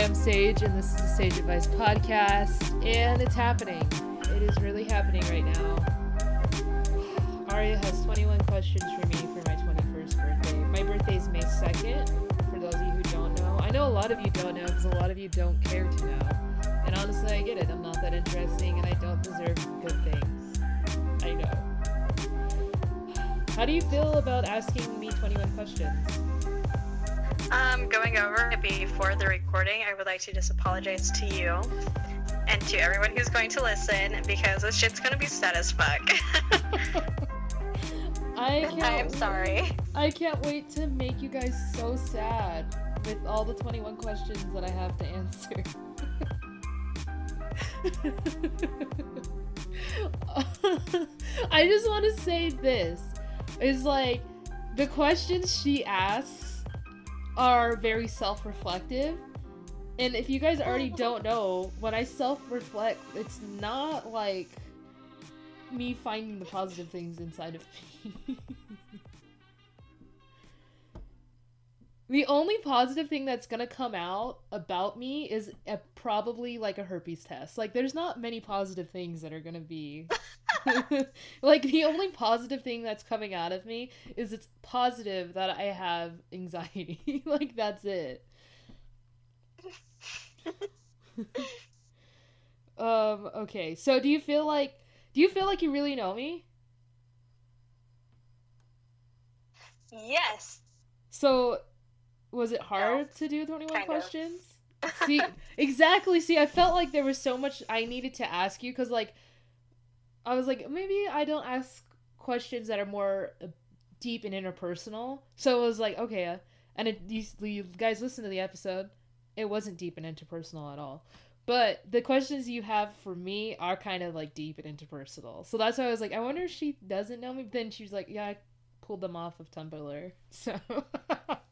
am Sage, and this is the Sage Advice Podcast, and it's happening. It is really happening right now. Aria has 21 questions for me for my 21st birthday. My birthday is May 2nd, for those of you who don't know. I know a lot of you don't know because a lot of you don't care to know. And honestly, I get it. I'm not that interesting, and I don't deserve good things. I know. How do you feel about asking me 21 questions? Um, going over before the recording, I would like to just apologize to you and to everyone who's going to listen because this shit's gonna be sad as fuck. I can't. I am sorry. I can't wait to make you guys so sad with all the 21 questions that I have to answer. I just want to say this is like the questions she asks are very self-reflective. And if you guys already don't know, when I self-reflect, it's not like me finding the positive things inside of me. the only positive thing that's gonna come out about me is a, probably like a herpes test. Like, there's not many positive things that are gonna be. like, the only positive thing that's coming out of me is it's positive that I have anxiety. like, that's it. um, okay, so do you feel like do you feel like you really know me? Yes. So, was it hard No, to do 21 kind questions? See, exactly. See, I felt like there was so much I needed to ask you because, like, I was like, maybe I don't ask questions that are more uh, deep and interpersonal. So it was like, okay, uh, and it, you, you guys listen to the episode. It wasn't deep and interpersonal at all. But the questions you have for me are kind of like deep and interpersonal. So that's why I was like, I wonder if she doesn't know me. But then she's like, yeah, I pulled them off of Tumblr. So.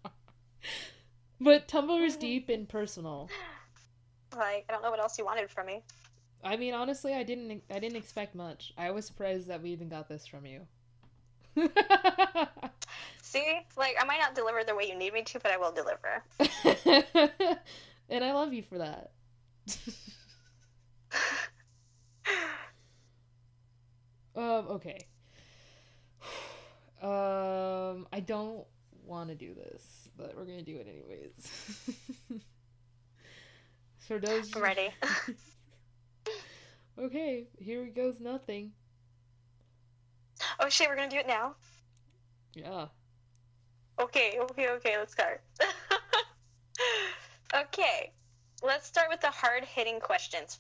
but Tumblr is deep and personal. Like, I don't know what else you wanted from me. I mean, honestly, I didn't. I didn't expect much. I was surprised that we even got this from you. See? Like, I might not deliver the way you need me to, but I will deliver. and I love you for that. um. Okay. Um. I don't want to do this, but we're gonna do it anyways. so those. Ready. Okay. Here goes nothing. oh shit, we're gonna do it now? Yeah. Okay, okay, okay, let's start. okay, let's start with the hard hitting questions.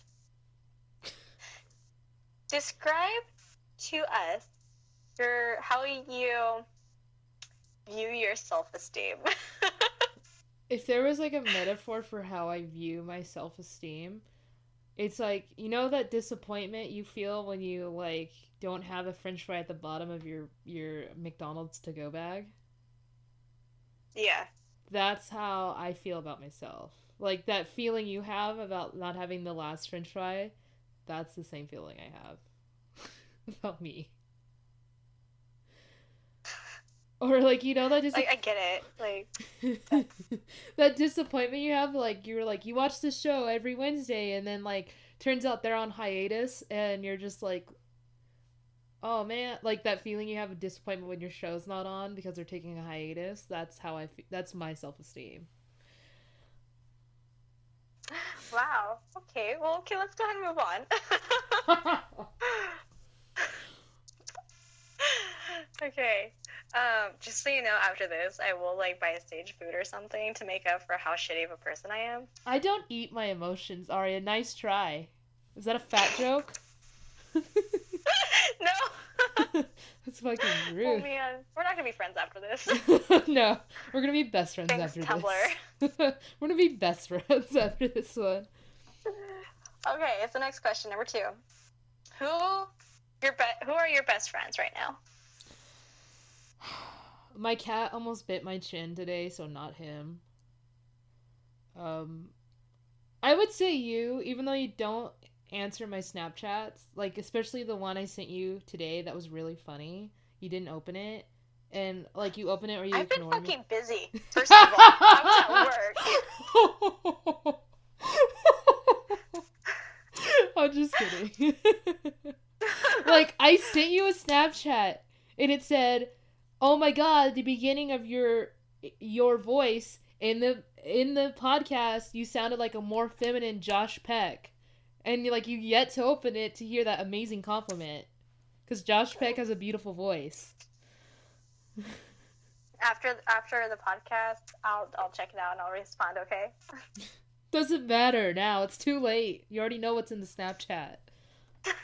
Describe to us your how you view your self esteem. if there was like a metaphor for how I view my self esteem, it's like you know that disappointment you feel when you like don't have a French fry at the bottom of your your McDonald's to go bag. yeah. That's how I feel about myself. Like that feeling you have about not having the last French fry. That's the same feeling I have about me. Or like you know that just Like I get it. Like that disappointment you have like you're like you watch the show every wednesday and then like turns out they're on hiatus and you're just like oh man like that feeling you have of disappointment when your show's not on because they're taking a hiatus that's how i feel that's my self-esteem wow. Okay. Well, okay. Let's go ahead and move on. okay. Um, just so you know, after this, I will like buy a stage food or something to make up for how shitty of a person I am. i don't eat my emotions aria nice try is that a fat joke no. that's fucking rude. oh man, we're not gonna be friends after this. no we're gonna be best friends Thanks, after Tumblr. this we're gonna be best friends after this one Okay, it's the next question, number two. Who your be- Who are your best friends right now? My cat almost bit my chin today, so not him. Um I would say you, even though you don't answer my Snapchats, like especially the one I sent you today that was really funny. You didn't open it. And like you open it or you I've been fucking me. busy. First of all, I was at work. I'm just kidding. like I sent you a Snapchat and it said, "Oh my god, the beginning of your your voice in the in the podcast, you sounded like a more feminine Josh Peck." And like you yet to open it to hear that amazing compliment cuz Josh Peck has a beautiful voice. After after the podcast, I'll I'll check it out and I'll respond. Okay. Doesn't matter now. It's too late. You already know what's in the Snapchat.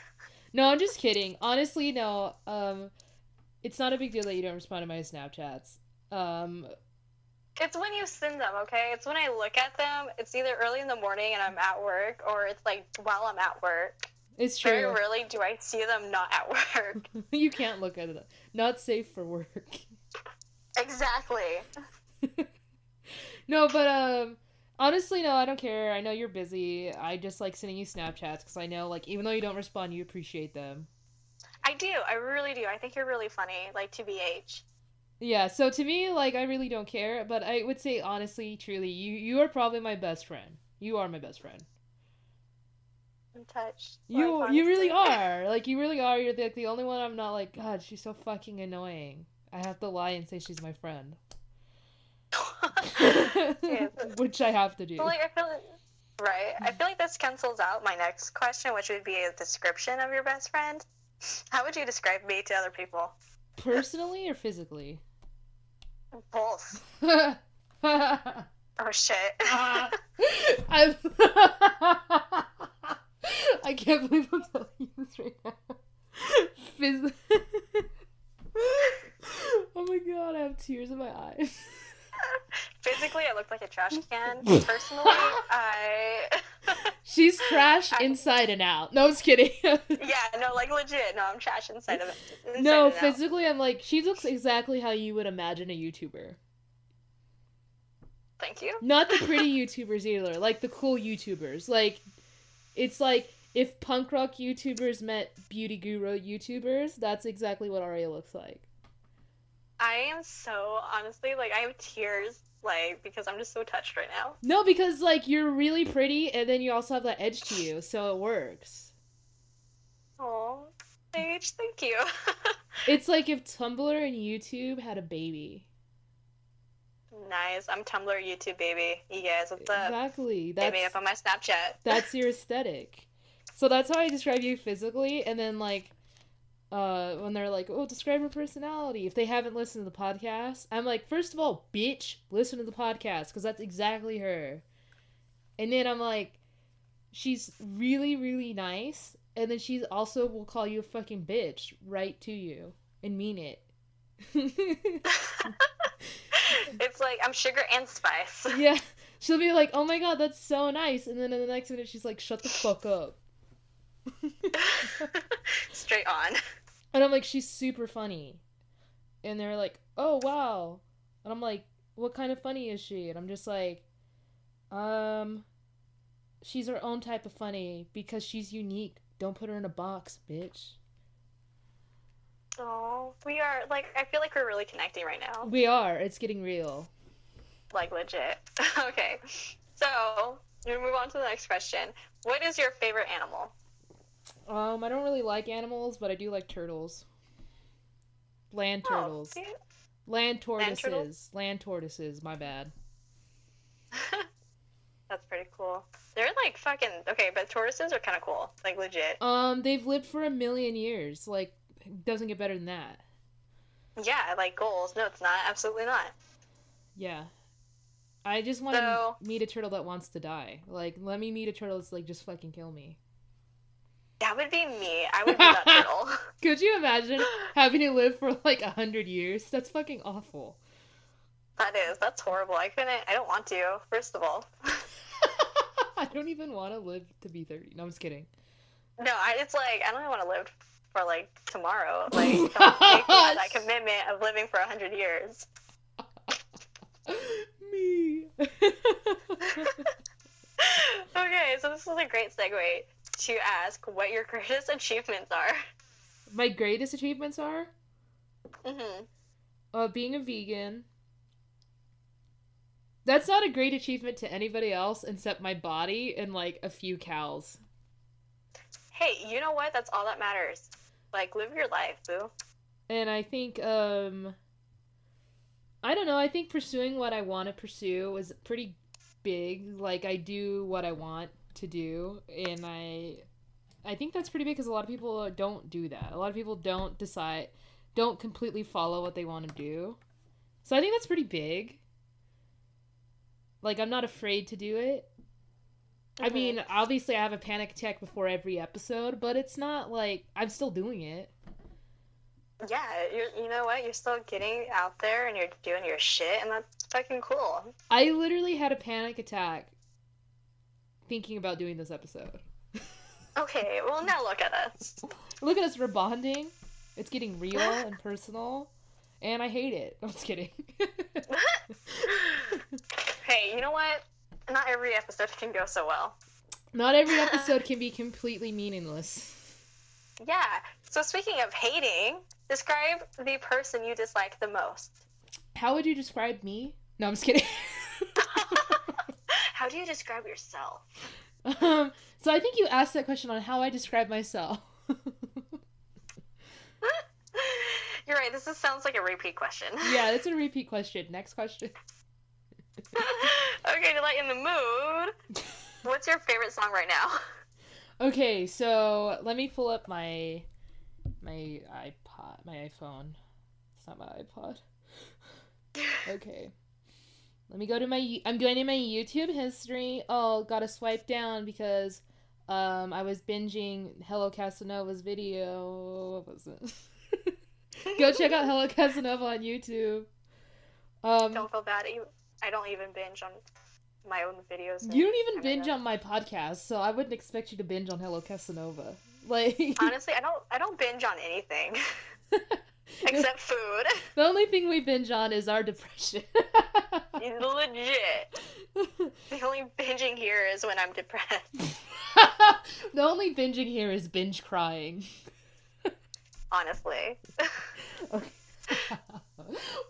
No, I'm just kidding. Honestly, no. Um, it's not a big deal that you don't respond to my Snapchats. Um, It's when you send them, okay? It's when I look at them. It's either early in the morning and I'm at work, or it's like while I'm at work. it's true. Very rarely do I see them not at work. you can't look at it. Not safe for work. exactly. no, but um, honestly, no, I don't care. I know you're busy. I just like sending you Snapchats because I know, like, even though you don't respond, you appreciate them. I do. I really do. I think you're really funny. Like to BH. Yeah, so to me, like, I really don't care, but I would say honestly, truly, you you are probably my best friend. You are my best friend. I'm touched. You Like, you really are. Like you really are. You're the, like the only one I'm not like, God, she's so fucking annoying. I have to lie and say she's my friend. Yeah. Which I have to do. Like I feel like, right. I feel like this cancels out my next question, which would be a description of your best friend. How would you describe me to other people? Personally or physically? Both. Oh shit. Uh, I can't believe I'm telling you this right now. Phys- oh my god, I have tears in my eyes. Physically, I look like a trash can. Personally, I. She's trash I- inside and out. No, I'm just kidding. yeah, no, like legit. No, I'm trash inside of it. No, and out. physically, I'm like, she looks exactly how you would imagine a YouTuber. Thank you. Not the pretty YouTubers either, like the cool YouTubers. Like, it's like if punk rock YouTubers met beauty guru YouTubers, that's exactly what Aria looks like. I am so honestly like I have tears like because I'm just so touched right now. No, because like you're really pretty, and then you also have that edge to you, so it works. Oh, Paige, thank you. It's like if Tumblr and YouTube had a baby. nice. I'm Tumblr YouTube baby. You guys, what's up? Exactly. Hit That's me up on my Snapchat. that's your aesthetic. So that's how I describe you physically, and then like, uh, when they're like, "Oh, describe her personality," if they haven't listened to the podcast, I'm like, first of all, bitch, listen to the podcast because that's exactly her. And then I'm like, she's really, really nice, and then she's also will call you a fucking bitch right to you and mean it. it's like I'm sugar and spice. yeah, she'll be like, "Oh my god, that's so nice," and then in the next minute she's like, "Shut the fuck up." Straight on. And I'm like, she's super funny. And they're like, oh, wow. And I'm like, what kind of funny is she? And I'm just like, um, she's her own type of funny because she's unique. Don't put her in a box, bitch. Oh, we are like I feel like we're really connecting right now. We are. It's getting real. Like legit. okay. So, we move on to the next question. What is your favorite animal? Um, I don't really like animals, but I do like turtles. Land turtles. Oh, cute. Land tortoises. Land tortoises, my bad. That's pretty cool. They're like fucking okay, but tortoises are kind of cool. Like legit. Um, they've lived for a million years. Like, doesn't get better than that. Yeah, like goals. No, it's not. Absolutely not. Yeah. I just want So- to meet a turtle that wants to die. Like, let me meet a turtle that's like, just fucking kill me. That would be me. I would be that turtle. Could you imagine having to live for like a hundred years? That's fucking awful. that is. That's horrible. I couldn't. I don't want to. First of all. I don't even want to live to be 30. No, I'm just kidding. No, I, it's like I don't even want to live for like tomorrow. Like don't make that commitment of living for a hundred years. me. okay, so this is a great segue to ask what your greatest achievements are. My greatest achievements are hmm uh, being a vegan. That's not a great achievement to anybody else except my body and like a few cows. Hey, you know what? That's all that matters. Like, live your life, boo. And I think, um, I don't know. I think pursuing what I want to pursue is pretty big. Like, I do what I want to do, and I, I think that's pretty big because a lot of people don't do that. A lot of people don't decide, don't completely follow what they want to do. So I think that's pretty big. Like, I'm not afraid to do it. I Mhm. mean, obviously, I have a panic attack before every episode, but it's not like I'm still doing it. Yeah, you you know what? You're still getting out there and you're doing your shit, and that's fucking cool. I literally had a panic attack thinking about doing this episode. Okay, well now look at us. Look at us, we're bonding. It's getting real and personal, and I hate it. I'm just kidding. hey, you know what? Not every episode can go so well. Not every episode can be completely meaningless. Yeah. So speaking of hating, describe the person you dislike the most. How would you describe me? No, I'm just kidding. How do you describe yourself? um, so I think you asked that question on how I describe myself. You're right. This is, sounds like a repeat question. yeah, it's a repeat question. Next question. okay, to lighten the mood, what's your favorite song right now? Okay, so let me pull up my my iPod, my iPhone. It's not my iPod. Okay. Let me go to my I'm going to my YouTube history. Oh, got to swipe down because um I was binging Hello Casanova's video. What was it? go check out Hello Casanova on YouTube. Um Don't feel bad. You, I don't even binge on my own videos. you don't even binge on my podcast, so I wouldn't expect you to binge on Hello Casanova. Like Honestly, I don't. I don't binge on anything except food. The only thing we binge on is our depression. Legit. The only binging here is when I'm depressed. the only binging here is binge crying. Honestly, Okay.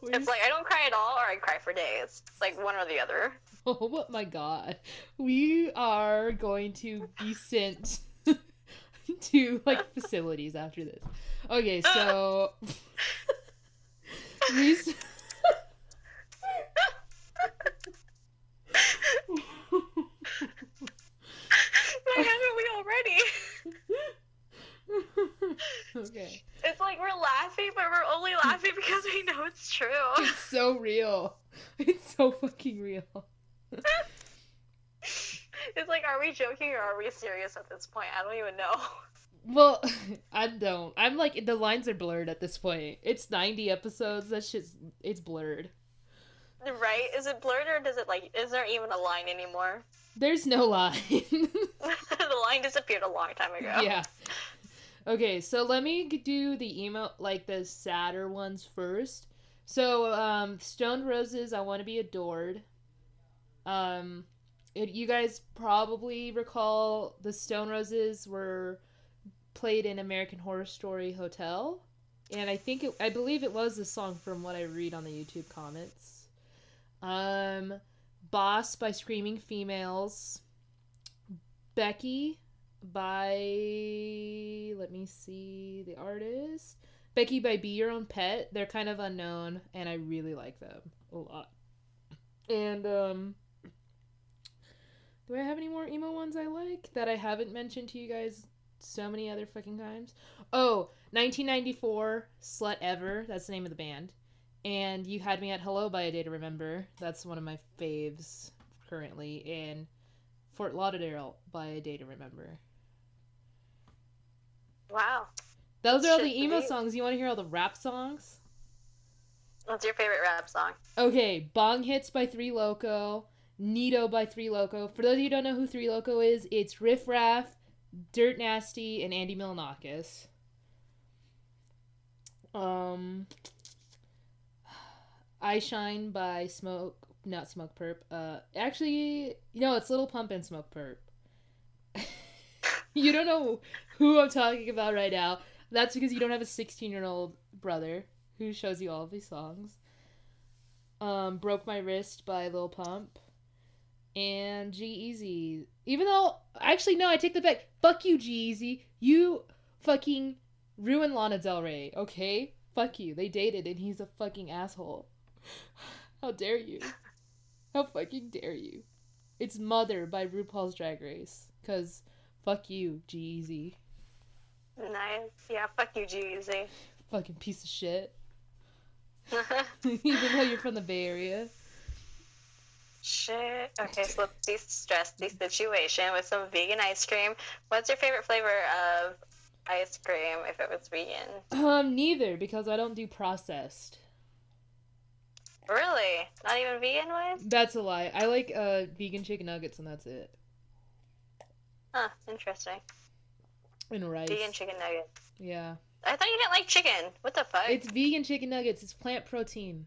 it's like I don't cry at all, or I cry for days. It's like one or the other. oh my god. We are going to be sent to like facilities after this. Okay, so s- Why haven't we already? okay. It's like we're laughing, but we're only laughing because we know it's true. It's so real. It's so fucking real. It's like, are we joking or are we serious at this point? I don't even know. Well, I don't. I'm like the lines are blurred at this point. It's 90 episodes. That shit's it's blurred. Right? Is it blurred or does it like? Is there even a line anymore? There's no line. the line disappeared a long time ago. yeah. Okay, so let me do the email like the sadder ones first. So, um, Stone Roses, I want to be adored. Um, it, you guys probably recall the Stone Roses were played in American Horror Story Hotel, and I think it, I believe it was the song from what I read on the YouTube comments. Um, Boss by Screaming Females. Becky by let me see the artist becky by be your own pet they're kind of unknown and i really like them a lot and um do i have any more emo ones i like that i haven't mentioned to you guys so many other fucking times oh 1994 Slutever that's the name of the band and you had me at hello by a day to remember that's one of my faves currently and fort lauderdale by a day to remember Wow. those are all the emo songs. You want to hear all the rap songs? What's your favorite rap song? Okay, Bong Hits by Three Loco, Nito by Three Loco. For those of you who don't know who Three Loco is, it's Riff Raff, Dirt Nasty, and Andy Milonakis. Um, I Shine by Smoke, not Smokepurpp. Uh, actually, no, it's Little Pump and Smokepurpp. you don't know who I'm talking about right now. That's because you don't have a 16 year old brother who shows you all of these songs. Um, Broke My Wrist by Lil Pump. And G-Eazy. Even though, actually, no, I take the back. Fuck you, G-Eazy. You fucking ruined Lana Del Rey, okay? Fuck you. They dated and he's a fucking asshole. How dare you? How fucking dare you? It's Mother by RuPaul's Drag Race. Cause fuck you, G-Eazy. Nice. Yeah, fuck you, G-Eazy. Fucking piece of shit. Even though you're from the Bay Area. Shit. Okay, so let's de-stress the situation with some vegan ice cream. What's your favorite flavor of ice cream if it was vegan? Um, neither, because I don't do processed. Really? Not even vegan ones? That's a lie. I like uh vegan chicken nuggets and that's it. Huh, interesting. And rice. Vegan chicken nuggets. Yeah. I thought you didn't like chicken. What the fuck? It's vegan chicken nuggets. It's plant protein.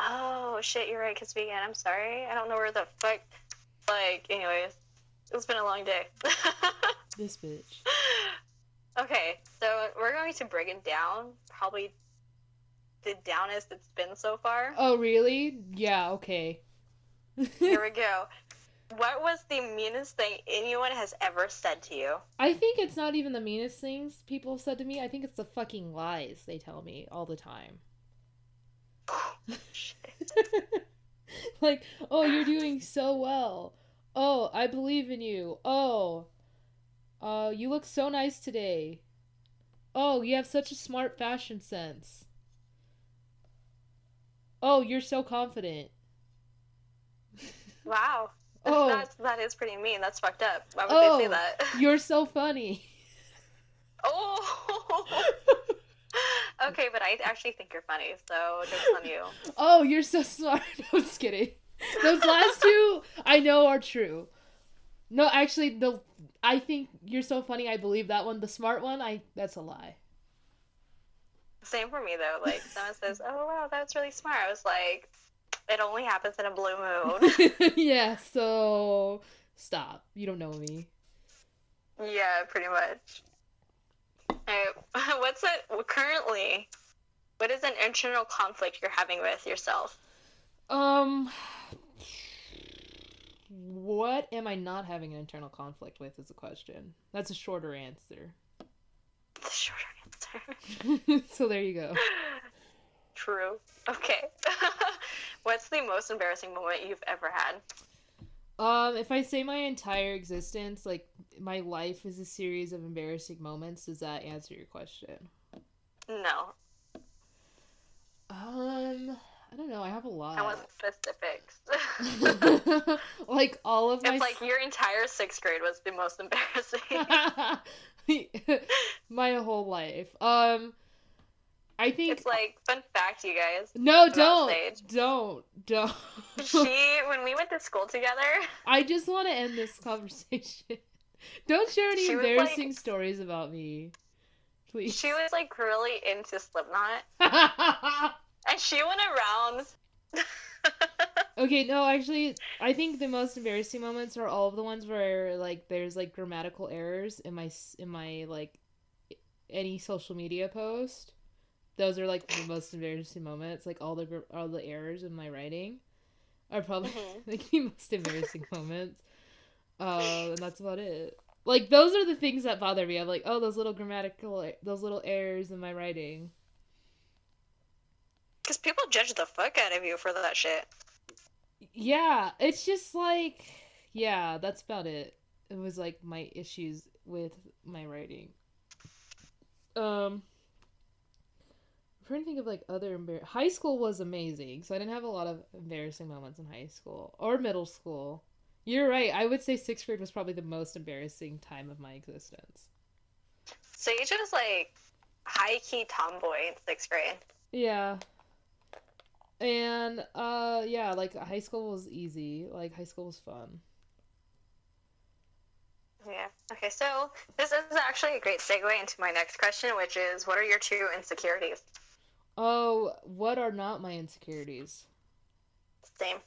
Oh shit, you're right, cause vegan. I'm sorry. I don't know where the fuck. Like, anyways, it's been a long day. This bitch. okay, so we're going to break it down. Probably the downest it's been so far. Oh, really? Yeah, okay. Here we go. What was the meanest thing anyone has ever said to you? I think it's not even the meanest things people have said to me. I think it's the fucking lies they tell me all the time. Like, oh, you're doing so well. Oh, I believe in you. Oh, uh, you look so nice today. Oh, you have such a smart fashion sense. Oh, you're so confident. Wow. Oh. That's, that is pretty mean. That's fucked up. Why would Oh. they say that? You're so funny. oh! okay, but I actually think you're funny, so jokes on you. Oh, you're so smart. I'm just kidding. Those last two I know are true. No, actually, the I think you're so funny. I believe that one. The smart one, I that's a lie. Same for me, though. Like, someone says, oh, wow, that's really smart. I was like, it only happens in a blue moon. yeah. So stop. You don't know me. yeah, pretty much. Alright, what's it currently? What is an internal conflict you're having with yourself? Um. What am I not having an internal conflict with? Is a question. That's a shorter answer. The shorter answer. so there you go. True. Okay. What's the most embarrassing moment you've ever had? Um, if I say my entire existence, like my life is a series of embarrassing moments, does that answer your question? No, Um, I don't know. I have a I want lot. specifics. like all of my. if like your entire sixth grade was the most embarrassing. my whole life. Um, I think. it's like fun fact, you guys. no, don't, don't, don't. She when we went to school together, I just want to end this conversation. Don't share any She embarrassing like- stories about me, please. she was like really into Slipknot, and she went around. Okay, no, actually, I think the most embarrassing moments are all of the ones where like there's like grammatical errors in my in my like any social media post. Those are like the most embarrassing moments. Like all the all the errors in my writing are probably Mhm. like the most embarrassing moments. Uh, and that's about it. Like those are the things that bother me. I'm like, oh, those little grammatical, e- those little errors in my writing. Because people judge the fuck out of you for that shit. Yeah, it's just like yeah, that's about it. It was like my issues with my writing. Um trying to think of like other embar- high school was amazing, so I didn't have a lot of embarrassing moments in high school or middle school. You're right. I would say 6th grade was probably the most embarrassing time of my existence. Sage was like high key tomboy in sixth grade. Yeah. And uh yeah, like high school was easy. Like high school was fun. Yeah. Okay, so this is actually a great segue into my next question, which is what are your two insecurities? Oh, what are not my insecurities? Same.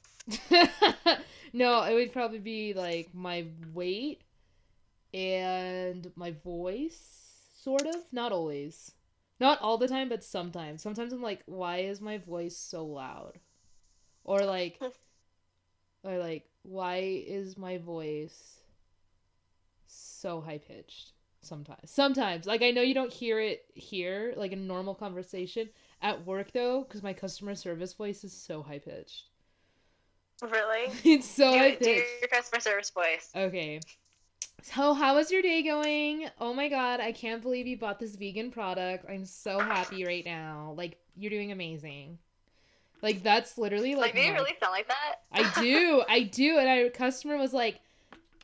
no, it would probably be like my weight and my voice, sort of. Not always. Not all the time, but sometimes. Sometimes I'm like, why is my voice so loud? Or like, Or like, why is my voice so high pitched? Sometimes. Sometimes. Like, I know you don't hear it here, like in normal conversation. At work, though, because my customer service voice is so high pitched. Really? it's so high pitched. your customer service voice. Okay. So, how was your day going? Oh my god, I can't believe you bought this vegan product. I'm so happy right now. Like, you're doing amazing. Like, that's literally Like, like. do you really sound like that? I do, I do. And our customer was like,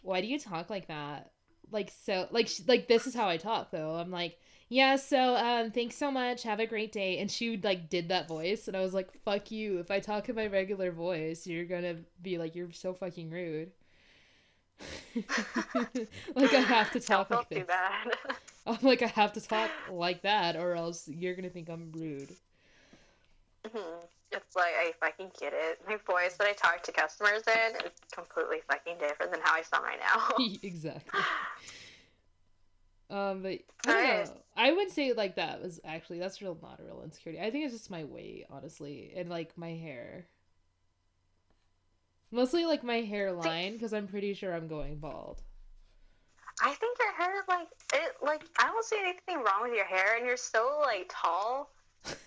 "Why do you talk like that?" Like so, like like this is how I talk though. I'm like, "Yeah, so um, thanks so much. Have a great day." And she would like did that voice, and I was like, "Fuck you! If I talk in my regular voice, you're gonna be like, you're so fucking rude." like I have to talk like this. I'm like I have to talk like that, or else you're gonna think I'm rude. Mhm. It's like I fucking get it. My voice that I talk to customers in is completely fucking different than how I sound right now. exactly. Um, but I don't know. I would say like that was actually that's real not a real insecurity. I think it's just my weight, honestly, and like my hair. Mostly like my hairline because I'm pretty sure I'm going bald. I think your hair like it like I don't see anything wrong with your hair and you're so like tall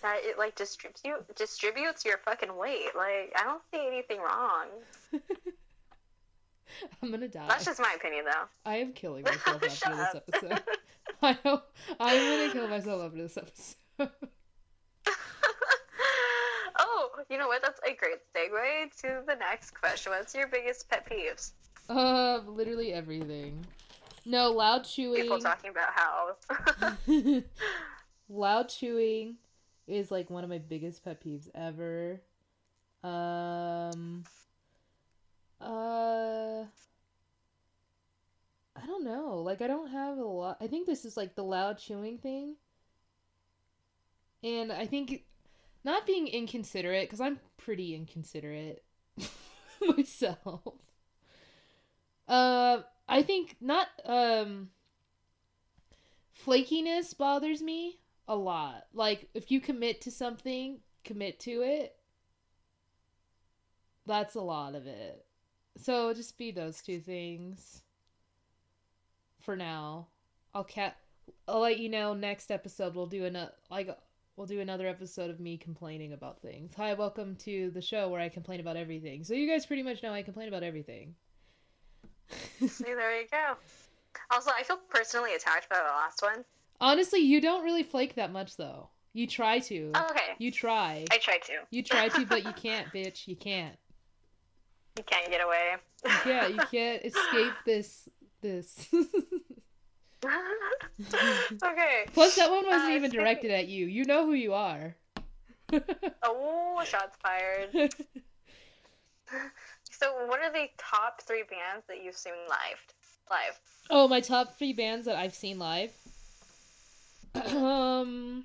that it like distribute distributes your fucking weight. Like I don't see anything wrong. I'm gonna die. That's just my opinion though. I am killing myself after this up. episode. I know I'm gonna kill myself after this episode. oh, you know what? That's a great segue to the next question. What's your biggest pet peeves? uh, literally everything. No, loud chewing. People talking about how Loud chewing is like one of my biggest pet peeves ever. Um uh I don't know. Like I don't have a lot. I think this is like the loud chewing thing. And I think not being inconsiderate cuz I'm pretty inconsiderate myself. Uh I think not um flakiness bothers me a lot. Like if you commit to something, commit to it. That's a lot of it. So just be those two things. For now, I'll cat. I'll let you know next episode. We'll do another like we'll do another episode of me complaining about things. Hi, welcome to the show where I complain about everything. So you guys pretty much know I complain about everything. See, there you go. Also, I feel personally attacked by the last one. Honestly, you don't really flake that much though. You try to. Oh, okay. You try. I try to. You try to, but you can't, bitch. You can't. You can't get away. yeah. You can't escape this. This. okay. Plus, that one wasn't Uh, even directed at you. You know who you are. Oh, shots fired. So, what are the top three bands that you've seen live? Live. oh, my top three bands that I've seen live. um,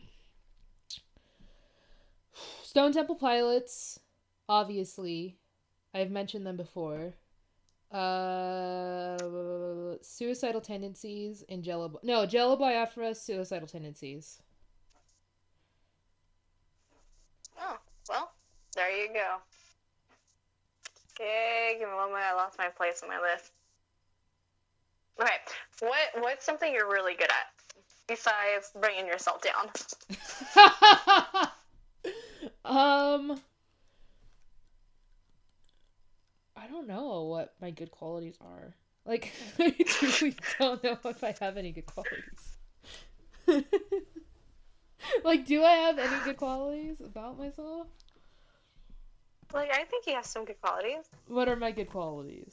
Stone Temple Pilots, obviously. I've mentioned them before. Uh, suicidal tendencies and Jello. No, Jello Biafra, suicidal tendencies. Oh, well, there you go. Okay, give me one moment. I lost my place on my list. Okay, what what's something you're really good at besides bringing yourself down? um, I don't know what my good qualities are. Like, I truly don't know if I have any good qualities. like, do I have any good qualities about myself? Like, I think you have some good qualities. What are my good qualities?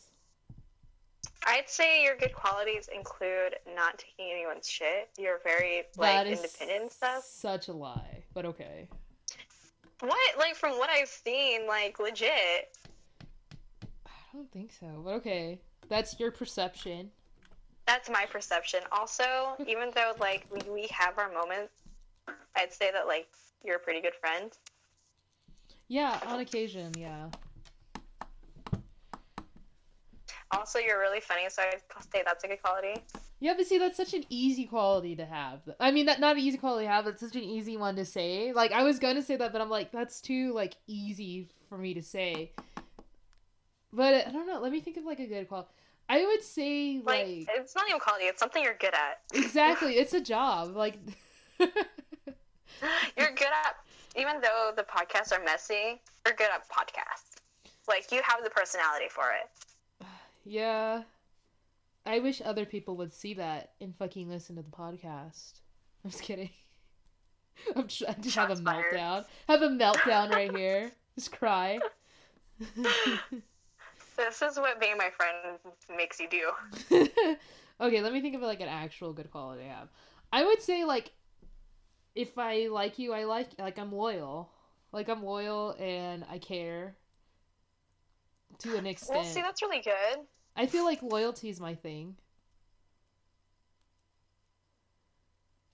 I'd say your good qualities include not taking anyone's shit. You're very like independent and stuff. Such a lie, but okay. What? Like from what I've seen, like legit. I don't think so, but okay. That's your perception. That's my perception. Also, even though like we, we have our moments, I'd say that like you're a pretty good friend. Yeah, on occasion, yeah. Also, you're really funny, so I'd say that's a good quality. Yeah, but see, that's such an easy quality to have. I mean, that not an easy quality to have, but such an easy one to say. Like, I was gonna say that, but I'm like, that's too like easy for me to say. But I don't know. Let me think of like a good quality. I would say Like, like, it's not even quality. It's something you're good at. exactly. It's a job. Like You're good at, even though the podcasts are messy. You're good at podcasts. Like you have the personality for it. yeah. I wish other people would see that and fucking listen to the podcast. I'm just kidding. I'm tr- I just have a fired. meltdown. Have a meltdown right here. Just cry. This is what being my friend makes you do. okay, let me think of like an actual good quality I have. I would say like if I like you, I like like I'm loyal. Like I'm loyal and I care to an extent. Well, see, that's really good. I feel like loyalty is my thing.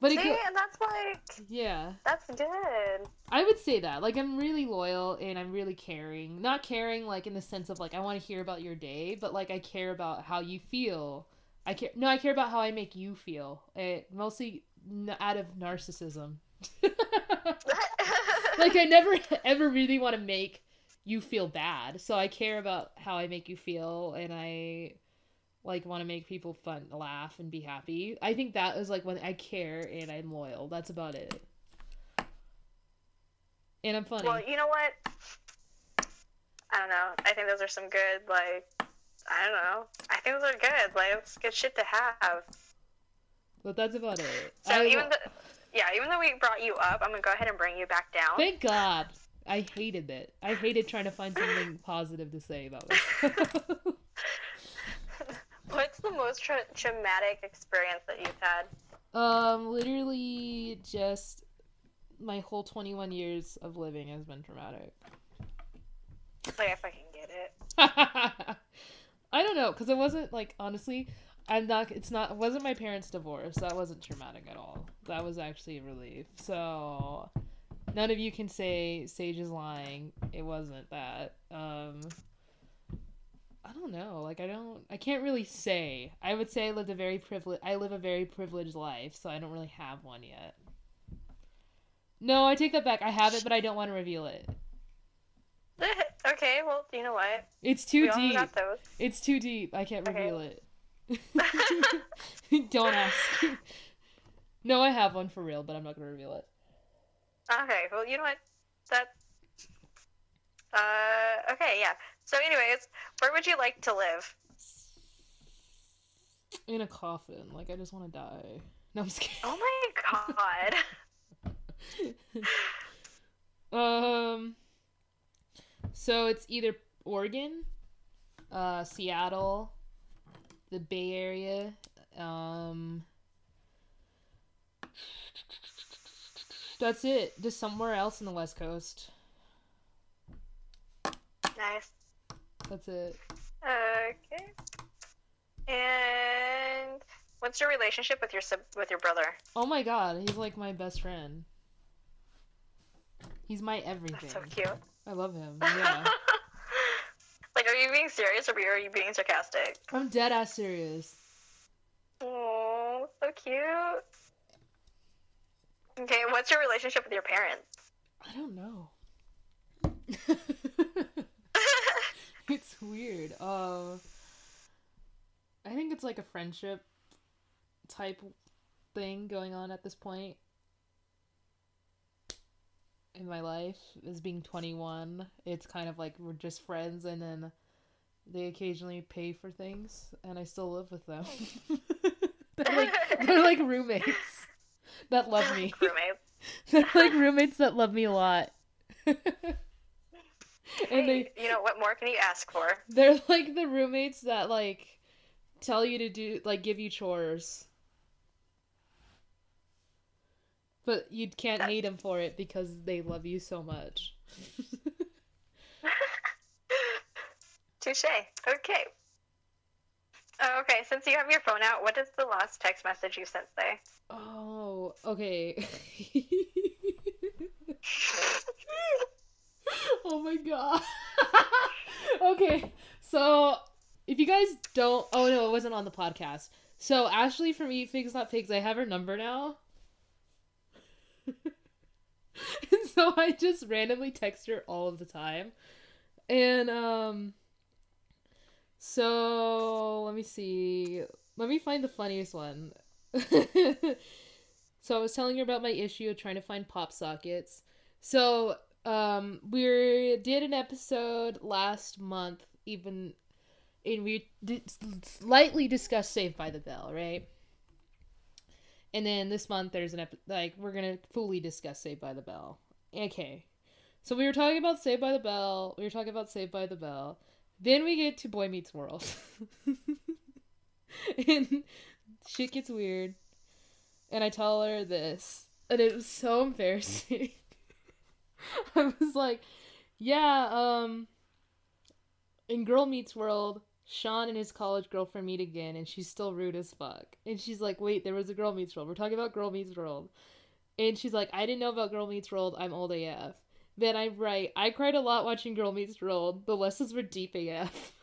But it see, could, and that's like yeah, that's good. I would say that. Like I'm really loyal and I'm really caring. Not caring like in the sense of like I want to hear about your day, but like I care about how you feel. I care. No, I care about how I make you feel. It mostly n- out of narcissism. like I never ever really want to make you feel bad. So I care about how I make you feel and I like want to make people fun laugh and be happy. I think that is like when I care and I'm loyal. That's about it. And I'm funny. well, you know what? I don't know. I think those are some good like. I don't know. I think those are good. Like it's good shit to have. but that's about it. So I- even though, yeah, even though we brought you up, I'm gonna go ahead and bring you back down. Thank God. I hated it. I hated trying to find something positive to say about myself. What's the most tra- traumatic experience that you've had? um, literally just my whole 21 years of living has been traumatic. Like, if I can get it. I don't know, because it wasn't like honestly, I'm not. It's not. It wasn't my parents' divorce. That wasn't traumatic at all. That was actually a relief. So none of you can say Sage is lying. It wasn't that. Um, don't know. Like I don't. I can't really say. I would say I lived a very privileged. I live a very privileged life, so I don't really have one yet. No, I take that back. I have it, but I don't want to reveal it. okay, well, you know what? It's too we deep. It's too deep. I can't Okay. reveal it. Don't ask. no, I have one for real, but I'm not gonna reveal it. Okay, well, you know what? That. Uh, okay, yeah. So, anyways, where would you like to live? In a coffin, like I just want to die. No, I'm kidding. Oh my god. um, so it's either Oregon, uh, Seattle, the Bay Area, um. That's it. Just somewhere else in the West Coast. nice. That's it. Okay. And what's your relationship with your sib- with your brother? Oh my god, he's like my best friend. He's my everything. That's so cute. I love him. Yeah. like, are you being serious or are you being sarcastic? I'm dead ass serious. Oh, so cute. Okay, what's your relationship with your parents? I don't know. it's weird. Uh, I think it's like a friendship type thing going on at this point in my life as being 21 it's kind of like we're just friends and then they occasionally pay for things and i still live with them they're like they're like roommates that love me Roommates. they're like roommates that love me a lot and they you know, what more can you ask for? they're like the roommates that like tell you to do like give you chores. But you can't hate them for it because they love you so much. Touche. Okay. Oh, okay, since you have your phone out, what does the last text message you sent say? oh, okay. oh my god. okay, so if you guys don't, oh no, it wasn't on the podcast. So Ashley from Eat Figs Not Pigs, I have her number now. and so I just randomly text her all of the time. And um So let me see. Let me find the funniest one. so I was telling her about my issue of trying to find pop sockets. So um we did an episode last month even and we did slightly discussed Saved by the Bell, right? And then this month there's an ep- like we're gonna fully discuss Saved by the Bell. Okay, so we were talking about Saved by the Bell. We were talking about Saved by the Bell. Then we get to Boy Meets World, and shit gets weird. And I tell her this, and it was so embarrassing. I was like, "Yeah, um, in Girl Meets World, Shawn and his college girlfriend meet again, and she's still rude as fuck. And she's like, wait, there was a Girl Meets World. We're talking about Girl Meets World. And she's like, I didn't know about Girl Meets World. I'm old AF. Then I write, I cried a lot watching Girl Meets World. The lessons were deep AF.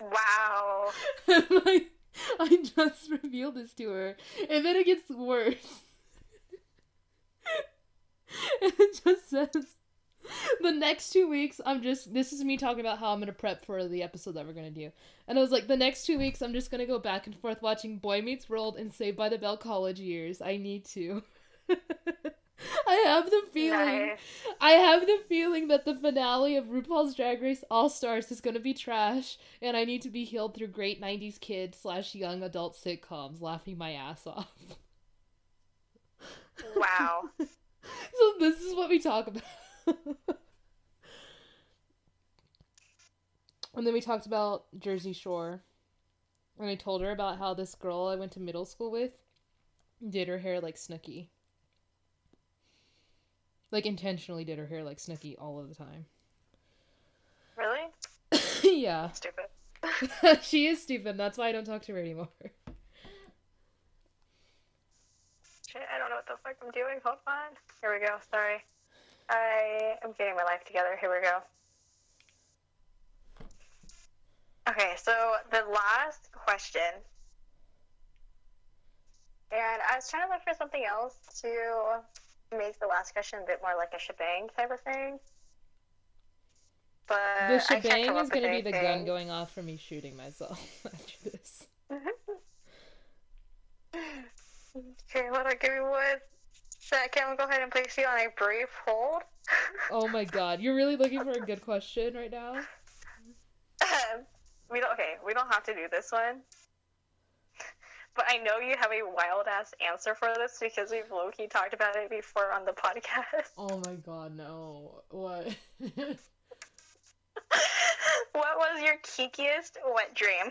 wow. I just revealed this to her. And then it gets worse. and it just says, the next two weeks, I'm just. This is me talking about how I'm gonna prep for the episode that we're gonna do. And I was like, the next two weeks, I'm just gonna go back and forth watching Boy Meets World and Saved by the Bell college years. I need to. I have the feeling. Nice. I have the feeling that the finale of RuPaul's Drag Race All Stars is gonna be trash, and I need to be healed through great '90s kid slash young adult sitcoms, laughing my ass off. Wow. so this is what we talk about. and then we talked about Jersey Shore. And I told her about how this girl I went to middle school with did her hair like Snooki. Like intentionally did her hair like Snooki all of the time. Really? yeah. Stupid. she is stupid. That's why I don't talk to her anymore. Shit, I don't know what the fuck I'm doing. Hold on. Here we go. Sorry. I am getting my life together. Here we go. Okay, so the last question. And I was trying to look for something else to make the last question a bit more like a shebang type of thing. But The shebang is gonna be the gun going off for me shooting myself after this. Okay, hold on, give me one second. I'll go ahead and place you on a brief hold. Oh my god, you're really looking for a good question right now? we don't. Okay, we don't have to do this one. But I know you have a wild ass answer for this because we've low key talked about it before on the podcast. Oh my god, no. What? what was your kinkiest wet dream?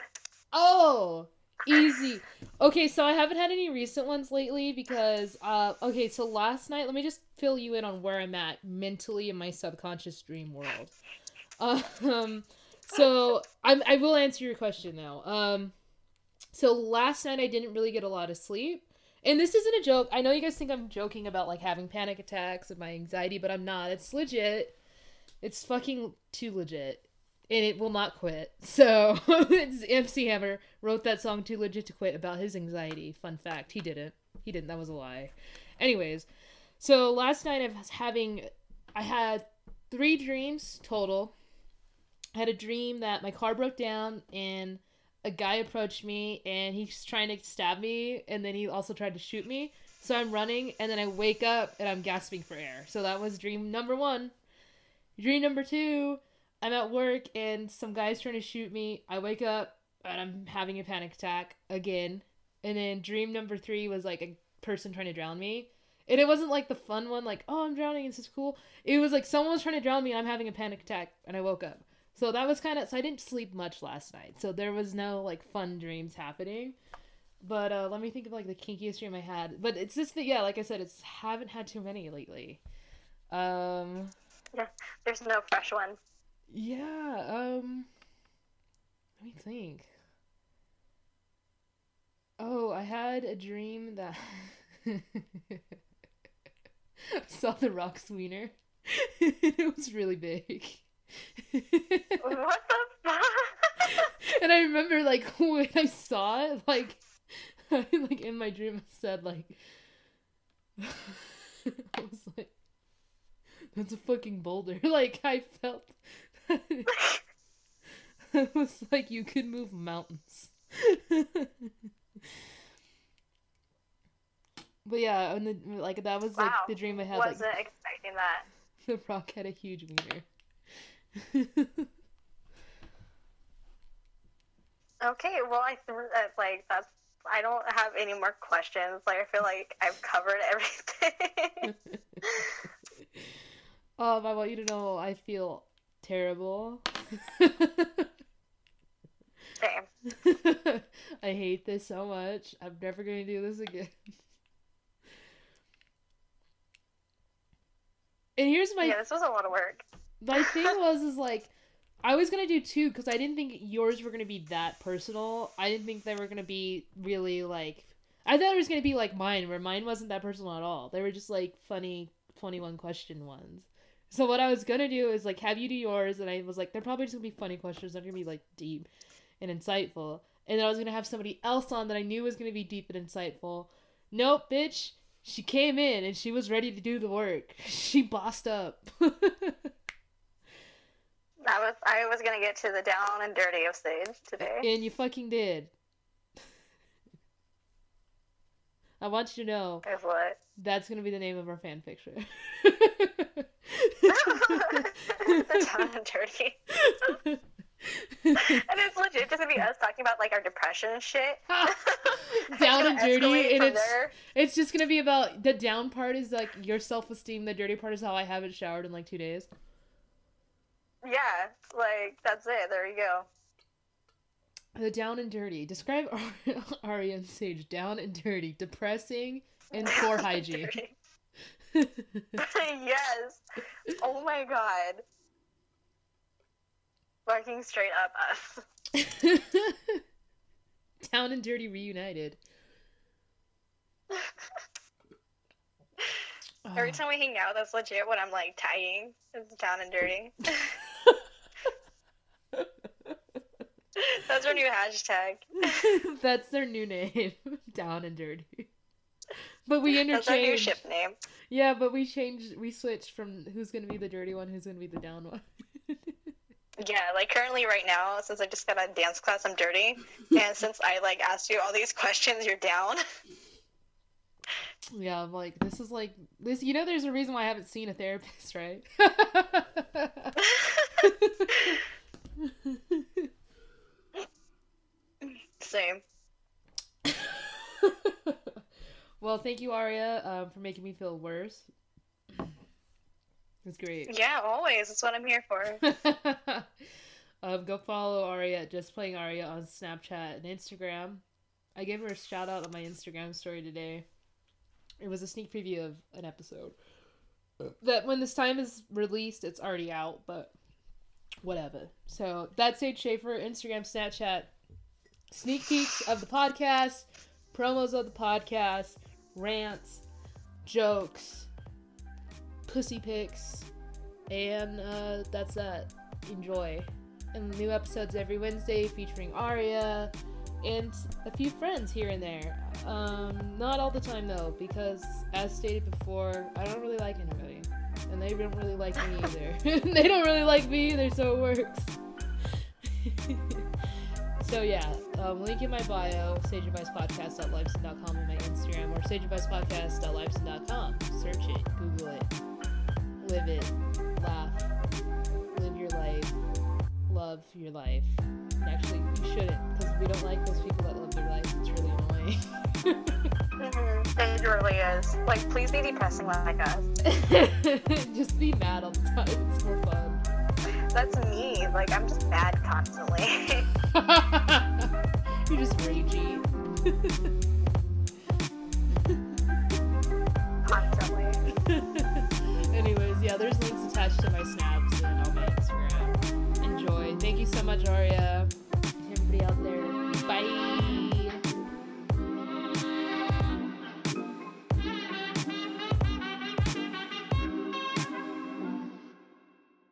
oh, easy. Okay, so I haven't had any recent ones lately because uh okay, so last night, let me just fill you in on where I'm at mentally in my subconscious dream world. Um so I'm I will answer your question now. Um so last night I didn't really get a lot of sleep. And this isn't a joke. I know you guys think I'm joking about like having panic attacks and my anxiety, but I'm not. It's legit. It's fucking too legit. And it will not quit. So it's MC Hammer wrote that song Too Legit to Quit about his anxiety. Fun fact, he didn't. He didn't. That was a lie. Anyways, so last night I was having I had three dreams total. I had a dream that my car broke down and a guy approached me and he's trying to stab me and then he also tried to shoot me. So I'm running and then I wake up and I'm gasping for air. So that was dream number one. Dream number two, I'm at work and some guy's trying to shoot me. I wake up and I'm having a panic attack again. And then dream number three was like a person trying to drown me. And it wasn't like the fun one, like, oh, I'm drowning, this is cool. It was like someone was trying to drown me and I'm having a panic attack and I woke up. So that was kind of, so I didn't sleep much last night. So there was no like fun dreams happening. But uh, let me think of like the kinkiest dream I had. But it's just that, yeah, like I said, it's haven't had too many lately. Um, There's no fresh ones. Yeah, um let me think. Oh, I had a dream that I saw the rock sweener. it was really big. What the fuck? and I remember like when I saw it, like like in my dream I said like I was like that's a fucking boulder. Like I felt it was like you could move mountains. but yeah, and the, like that was like the dream I had. Wasn't Like expecting that. the rock had a huge wiener. Okay, well, I th- uh, like that's. I don't have any more questions. Like I feel like I've covered everything. um, I want you to know I feel terrible. I hate this so much. I'm never gonna do this again. And here's my yeah, this was a lot of work. my thing was is like I was gonna do two because I didn't think yours were gonna be that personal. I didn't think they were gonna be really like. I thought it was gonna be like mine, where mine wasn't that personal at all. They were just like funny twenty-one question ones. So what I was gonna do is like have you do yours, and I was like, they're probably just gonna be funny questions. They're gonna be like deep and insightful. And then I was gonna have somebody else on that I knew was gonna be deep and insightful. Nope, bitch. She came in and she was ready to do the work. She bossed up. That was I was gonna get to the down and dirty of stage today. And you fucking did. I want you to know that's gonna be the name of our fan fiction. the down and dirty. And it's legit just gonna be us talking about like our depression shit. down and dirty, and it's there. it's just gonna be about the down part is like your self esteem. The dirty part is how I haven't showered in like two days. Yeah, like that's it. There you go. The down and dirty. Describe Ar- Aria and Sage. Down and dirty, depressing, and poor hygiene. yes. Oh my god. Fucking straight up us. down and dirty reunited. Every time we hang out, that's legit what I'm like tagging. It's down and dirty. That's our new hashtag. That's their new name. Down and dirty. But we That's our new ship name. Yeah, but we changed. We switched from who's gonna be the dirty one, who's gonna be the down one. Yeah, like currently right now, since I just got a dance class, I'm dirty. And since I like asked you all these questions, you're down. yeah, I'm like, this is like this. You know, there's a reason why I haven't seen a therapist, right? Same. Well, thank you, Aria, um, for making me feel worse. It's great. Yeah, always. That's what I'm here for. um, go follow Aria Just Playing Aria on Snapchat and Instagram. I gave her a shout out on my Instagram story today. It was a sneak preview of an episode. That when this time is released, it's already out, but whatever. So that's Sage Schaefer, Instagram, Snapchat, sneak peeks of the podcast, promos of the podcast, rants, jokes, pussy pics, and uh, that's that. Enjoy. And new episodes every Wednesday featuring Aria and a few friends here and there. Um, not all the time though, because as stated before, I don't really like anybody. And they don't really like me either. they don't really like me either, so it works. so yeah, um, link in my bio, sageadvicepodcast.libsyn.com on my Instagram, or sageadvicepodcast.libsyn.com. Search it, Google it, live it, laugh, live your life, love your life. And actually, you shouldn't, because we don't like those people that live their life. It's really annoying. Mhm. It really is. Like, please be depressing like us. just be mad all the time. It's more fun. That's me. Like, I'm just mad constantly. You're just ragey. constantly. Anyways, yeah, there's links attached to my snaps and on my Instagram. Enjoy. Thank you so much, Aria. Everybody out there. Bye.